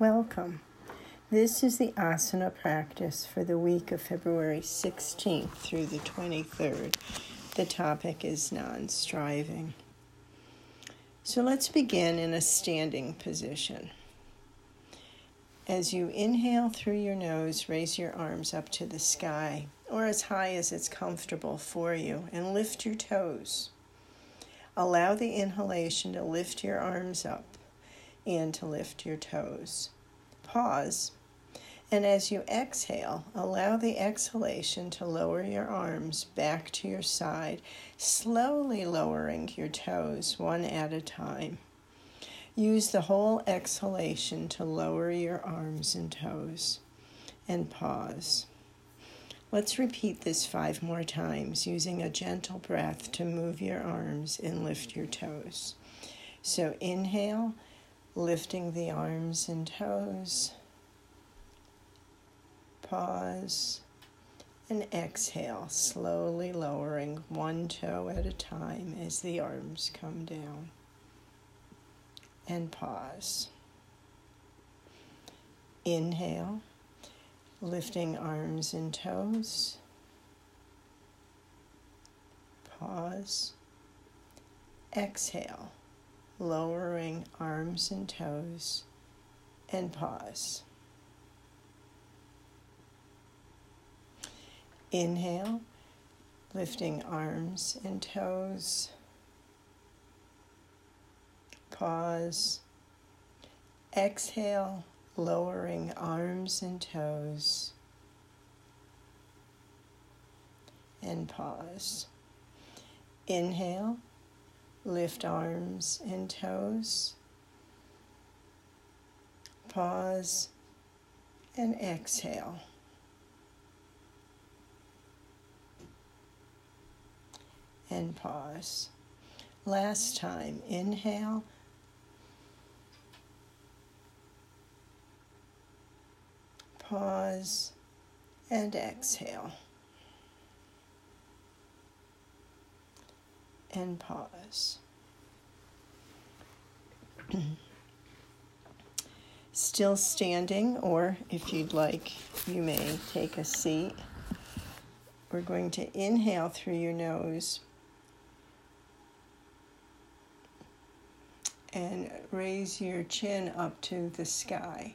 Welcome. This is the asana practice for the week of February 16th through the 23rd. The topic is non striving. So let's begin in a standing position. As you inhale through your nose, raise your arms up to the sky or as high as it's comfortable for you and lift your toes. Allow the inhalation to lift your arms up and to lift your toes. Pause. And as you exhale, allow the exhalation to lower your arms back to your side, slowly lowering your toes one at a time. Use the whole exhalation to lower your arms and toes. And pause. Let's repeat this five more times using a gentle breath to move your arms and lift your toes. So inhale lifting the arms and toes. Pause and exhale, slowly lowering one toe at a time as the arms come down. And pause. Inhale, lifting arms and toes. Pause. Exhale lowering arms and toes, and pause. Inhale, lifting arms and toes. Pause. Exhale, lowering arms and toes. And pause. Inhale Lift arms and toes. Pause and exhale. And pause. Last time, inhale. Pause and exhale. And pause. Still standing, or if you'd like, you may take a seat. We're going to inhale through your nose and raise your chin up to the sky.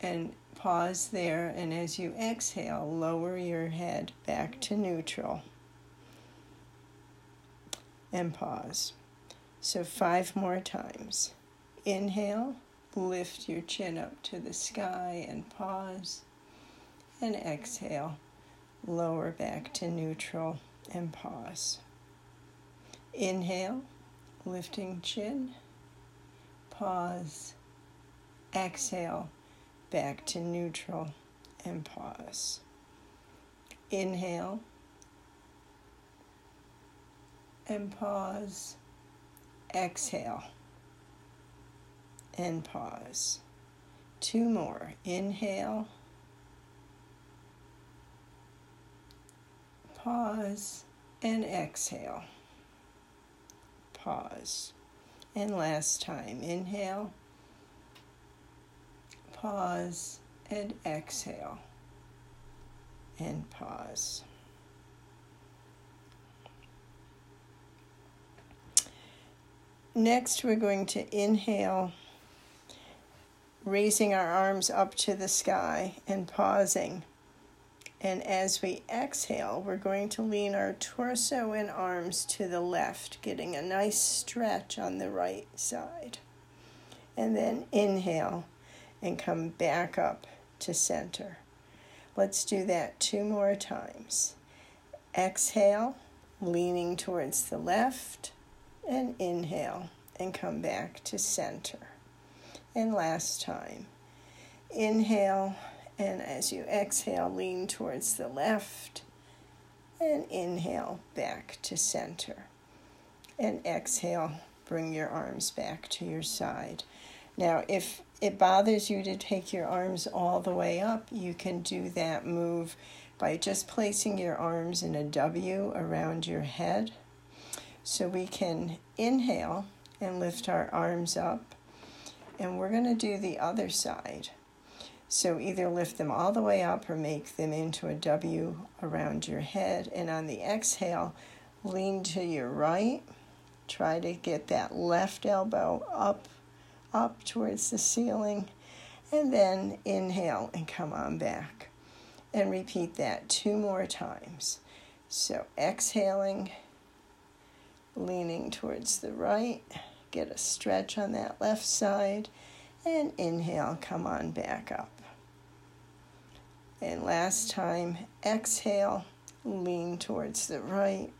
And pause there, and as you exhale, lower your head back to neutral and pause. So, five more times. Inhale, lift your chin up to the sky and pause. And exhale, lower back to neutral and pause. Inhale, lifting chin, pause. Exhale, back to neutral and pause. Inhale, and pause. Exhale and pause. Two more. Inhale. Pause and exhale. Pause. And last time. Inhale. Pause and exhale. And pause. Next, we're going to inhale, raising our arms up to the sky and pausing. And as we exhale, we're going to lean our torso and arms to the left, getting a nice stretch on the right side. And then inhale and come back up to center. Let's do that two more times. Exhale, leaning towards the left and inhale and come back to center. And last time, inhale, and as you exhale, lean towards the left and inhale back to center. And exhale, bring your arms back to your side. Now, if it bothers you to take your arms all the way up, you can do that move by just placing your arms in a W around your head so we can inhale and lift our arms up and we're going to do the other side. So either lift them all the way up or make them into a W around your head. And on the exhale, lean to your right. Try to get that left elbow up, up towards the ceiling. And then inhale and come on back. And repeat that two more times. So exhaling, leaning towards the right. Get a stretch on that left side. And inhale, come on back up. And last time, exhale, lean towards the right.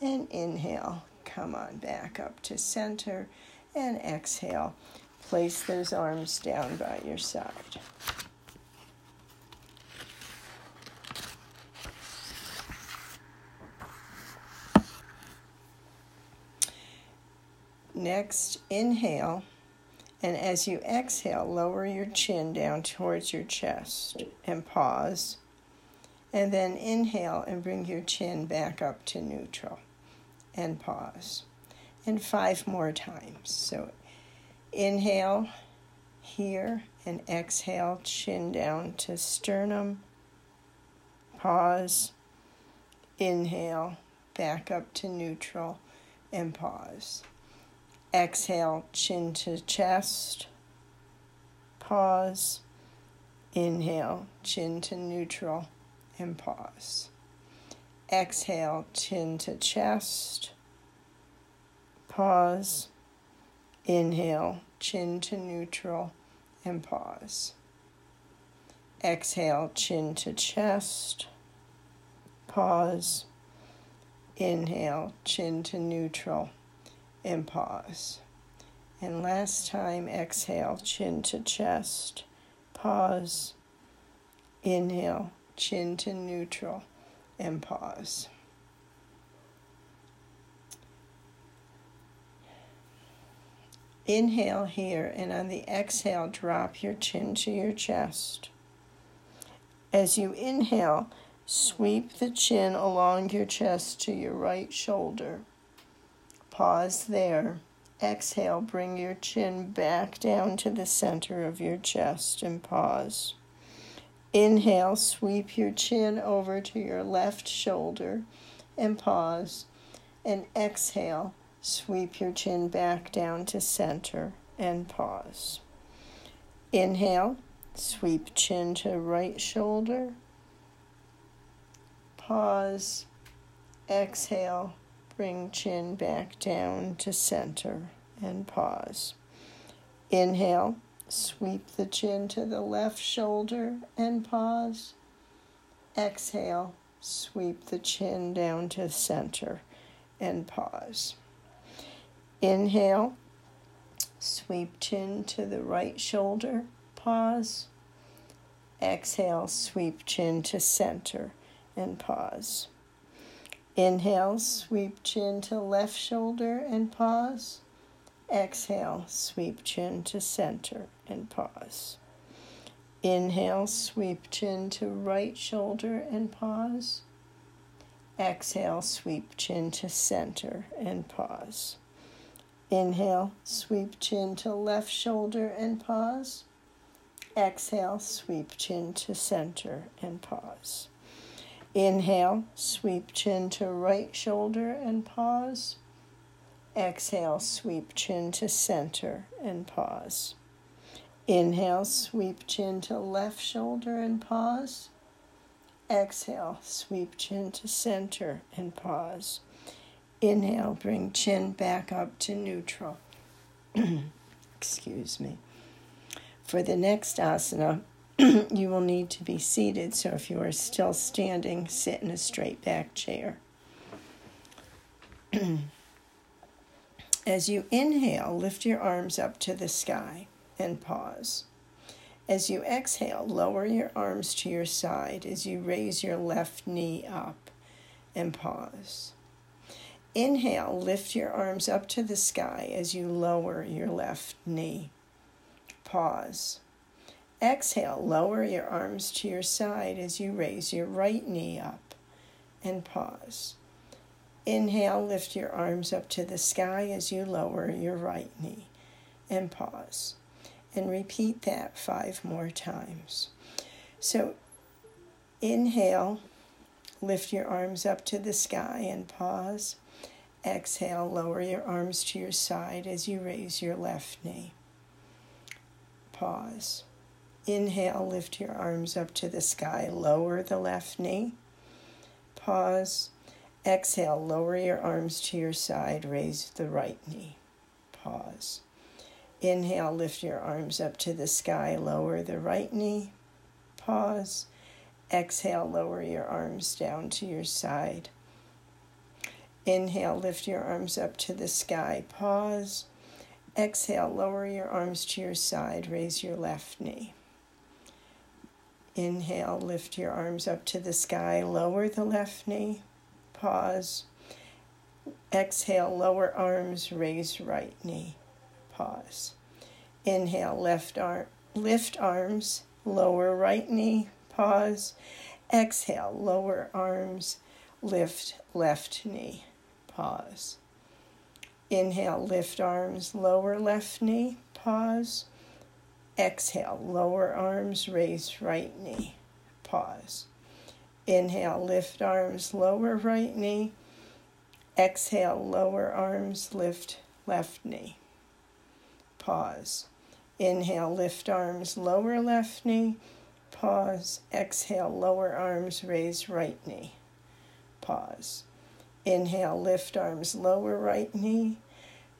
And inhale, come on back up to center. And exhale, place those arms down by your side. Next, inhale. And as you exhale, lower your chin down towards your chest and pause. And then inhale and bring your chin back up to neutral and pause. And five more times. So inhale here and exhale, chin down to sternum. Pause. Inhale, back up to neutral and pause. Exhale, chin to chest. Pause. Inhale, chin to neutral and pause. Exhale, chin to chest. Pause. Inhale, chin to neutral and pause. Exhale, chin to chest. Pause. Inhale, chin to neutral and pause. And last time, exhale, chin to chest, pause, inhale, chin to neutral, and pause. Inhale here, and on the exhale, drop your chin to your chest. As you inhale, sweep the chin along your chest to your right shoulder. Pause there. Exhale, bring your chin back down to the center of your chest and pause. Inhale, sweep your chin over to your left shoulder and pause. And exhale, sweep your chin back down to center and pause. Inhale, sweep chin to right shoulder. Pause. Exhale, Bring chin back down to center and pause. Inhale, sweep the chin to the left shoulder and pause. Exhale, sweep the chin down to center and pause. Inhale, sweep chin to the right shoulder, pause. Exhale, sweep chin to center and pause. Inhale, sweep chin to left shoulder and pause. Exhale, sweep chin to center and pause. Inhale, sweep chin to right shoulder and pause. Exhale, sweep chin to center and pause. Inhale, sweep chin to left shoulder and pause. Exhale, sweep chin to center and pause. Inhale, sweep chin to right shoulder and pause. Exhale, sweep chin to center and pause. Inhale, sweep chin to left shoulder and pause. Exhale, sweep chin to center and pause. Inhale, bring chin back up to neutral. Excuse me. For the next asana, you will need to be seated, so if you are still standing, sit in a straight back chair. As you inhale, lift your arms up to the sky and pause. As you exhale, lower your arms to your side as you raise your left knee up and pause. Inhale, lift your arms up to the sky as you lower your left knee. Pause. Exhale, lower your arms to your side as you raise your right knee up and pause. Inhale, lift your arms up to the sky as you lower your right knee and pause. And repeat that five more times. So inhale, lift your arms up to the sky and pause. Exhale, lower your arms to your side as you raise your left knee. Pause. Inhale, lift your arms up to the sky, lower the left knee. Pause. Exhale, lower your arms to your side, raise the right knee. Pause. Inhale, lift your arms up to the sky, lower the right knee. Pause. Exhale, lower your arms down to your side. Inhale, lift your arms up to the sky. Pause. Exhale, lower your arms to your side. Raise your left knee. Inhale, lift your arms up to the sky. Lower the left knee. Pause. Exhale, lower arms. Raise right knee. Pause. Inhale, left arm, lift arms. Lower right knee. Pause. Exhale, lower arms. Lift left knee. Pause. Inhale, lift arms, lower left knee, pause. Exhale, lower arms, raise right knee, pause. Inhale, lift arms, lower right knee. Exhale, lower arms, lift left knee. Pause. Inhale, lift arms, lower left knee. Pause. Exhale, lower arms, raise right knee. Pause. Inhale, lift arms, lower right knee.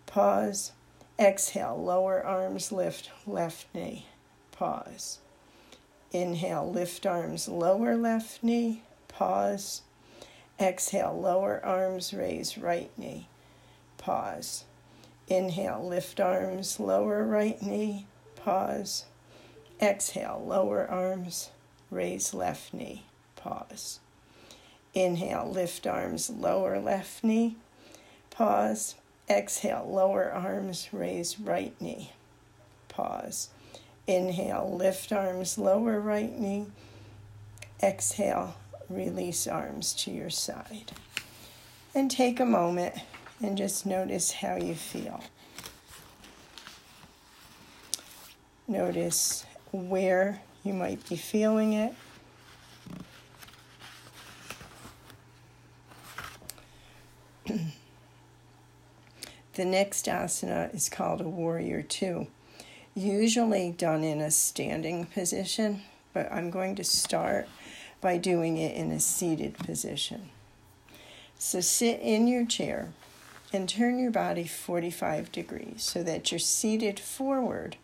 Pause. Exhale, lower arms, lift left knee. Pause. Inhale, lift arms, lower left knee. Pause. Exhale, lower arms, raise right knee. Pause. Inhale, lift arms, lower right knee. Pause. Exhale, lower arms, raise left knee. Pause. Inhale, lift arms, lower left knee. Pause. Exhale, lower arms, raise right knee. Pause. Inhale, lift arms, lower right knee. Exhale, release arms to your side. And take a moment and just notice how you feel. Notice where you might be feeling it the next asana is called a warrior two, usually done in a standing position, but I'm going to start by doing it in a seated position. So sit in your chair and turn your body 45 degrees so that you're seated forward,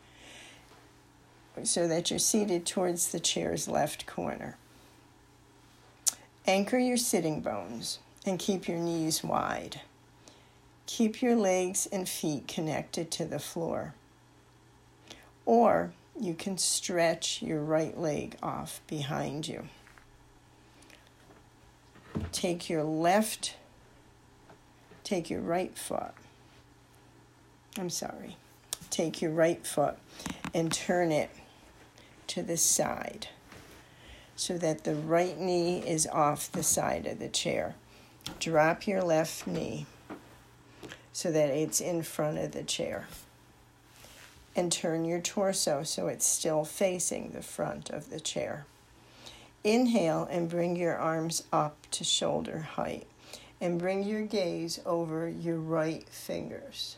so that you're seated towards the chair's left corner. Anchor your sitting bones and keep your knees wide. Keep your legs and feet connected to the floor. Or you can stretch your right leg off behind you. Take your left, take your right foot. I'm sorry. Take your right foot and turn it to the side so that the right knee is off the side of the chair. Drop your left knee so that it's in front of the chair. And turn your torso so it's still facing the front of the chair. Inhale and bring your arms up to shoulder height and bring your gaze over your right fingers.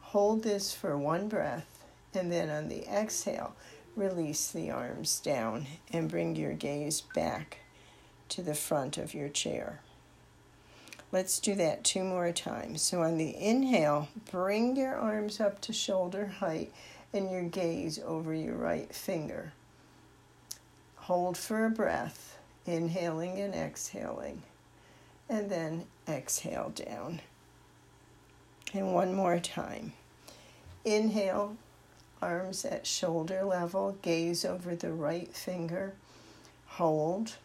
Hold this for one breath and then on the exhale, release the arms down and bring your gaze back to the front of your chair. Let's do that two more times. So on the inhale, bring your arms up to shoulder height and your gaze over your right finger. Hold for a breath, inhaling and exhaling, and then exhale down. And one more time. Inhale, arms at shoulder level, gaze over the right finger. Hold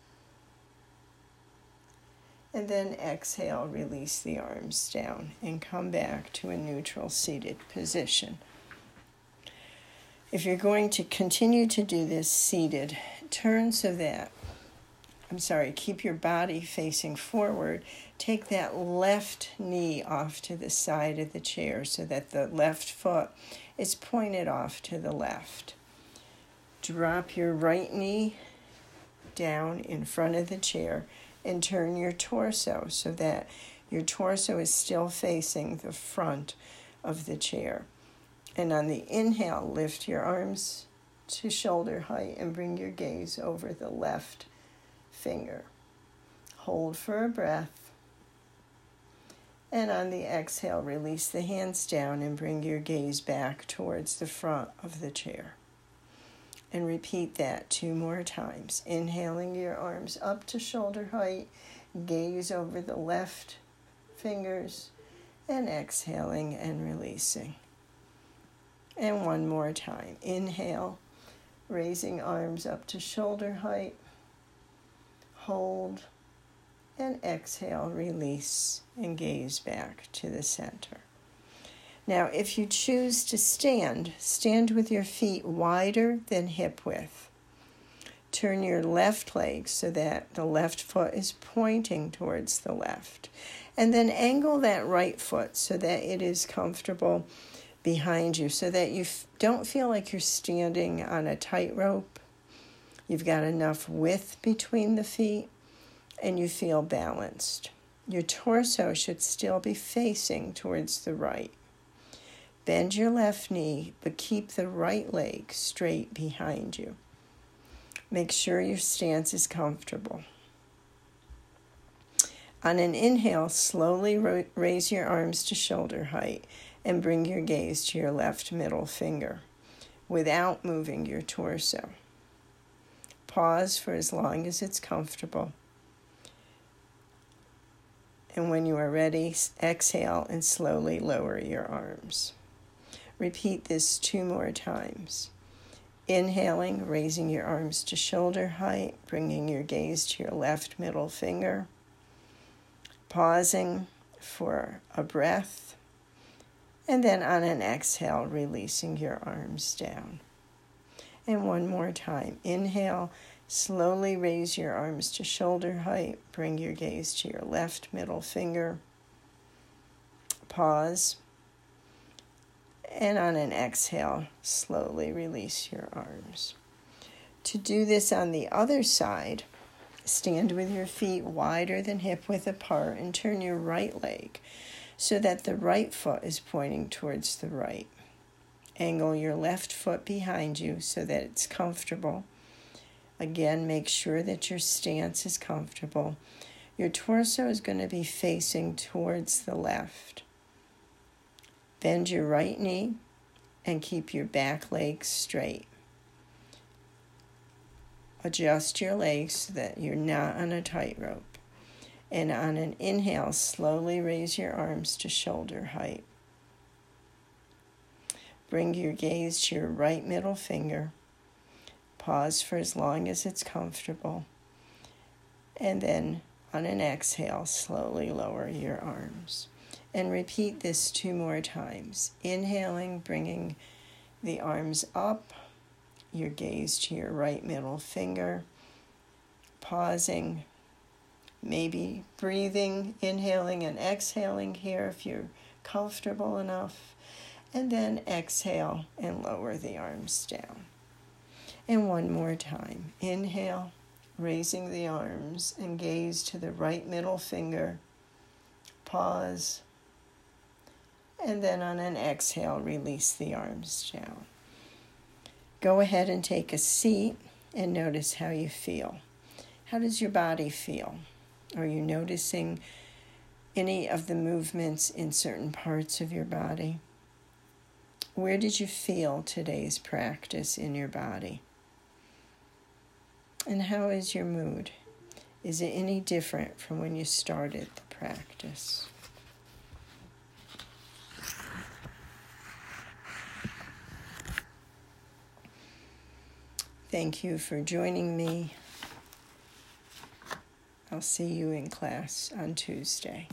and then exhale, release the arms down and come back to a neutral seated position. If you're going to continue to do this seated, turn so that I'm sorry, keep your body facing forward. Take that left knee off to the side of the chair so that the left foot is pointed off to the left. Drop your right knee down in front of the chair and turn your torso so that your torso is still facing the front of the chair. And on the inhale, lift your arms to shoulder height and bring your gaze over the left finger. Hold for a breath. And on the exhale, release the hands down and bring your gaze back towards the front of the chair. And repeat that two more times. Inhaling your arms up to shoulder height, gaze over the left fingers, and exhaling and releasing. And one more time. Inhale, raising arms up to shoulder height. Hold and exhale, release, and gaze back to the center. Now, if you choose to stand, stand with your feet wider than hip width. Turn your left leg so that the left foot is pointing towards the left. And then angle that right foot so that it is comfortable behind you so that you don't feel like you're standing on a tightrope. You've got enough width between the feet and you feel balanced. Your torso should still be facing towards the right. Bend your left knee, but keep the right leg straight behind you. Make sure your stance is comfortable. On an inhale, slowly raise your arms to shoulder height and bring your gaze to your left middle finger without moving your torso. Pause for as long as it's comfortable. And when you are ready, exhale and slowly lower your arms. Repeat this two more times. Inhaling, raising your arms to shoulder height, bringing your gaze to your left middle finger. Pausing for a breath and then on an exhale, releasing your arms down. And one more time. Inhale, slowly raise your arms to shoulder height. Bring your gaze to your left middle finger. Pause. And on an exhale, slowly release your arms. To do this on the other side, stand with your feet wider than hip width apart and turn your right leg so that the right foot is pointing towards the right. Angle your left foot behind you so that it's comfortable. Again, make sure that your stance is comfortable. Your torso is going to be facing towards the left. Bend your right knee and keep your back leg straight. Adjust your legs so that you're not on a tightrope. And on an inhale, slowly raise your arms to shoulder height. Bring your gaze to your right middle finger. Pause for as long as it's comfortable. And then on an exhale, slowly lower your arms. And repeat this two more times. Inhaling, bringing the arms up, your gaze to your right middle finger. Pausing, maybe breathing, inhaling and exhaling here if you're comfortable enough. And then exhale and lower the arms down. And one more time. Inhale, raising the arms and gaze to the right middle finger. Pause. And then on an exhale, release the arms down. Go ahead and take a seat and notice how you feel. How does your body feel? Are you noticing any of the movements in certain parts of your body? Where did you feel today's practice in your body? And how is your mood? Is it any different from when you started the practice? Thank you for joining me I'll see you in class on Tuesday.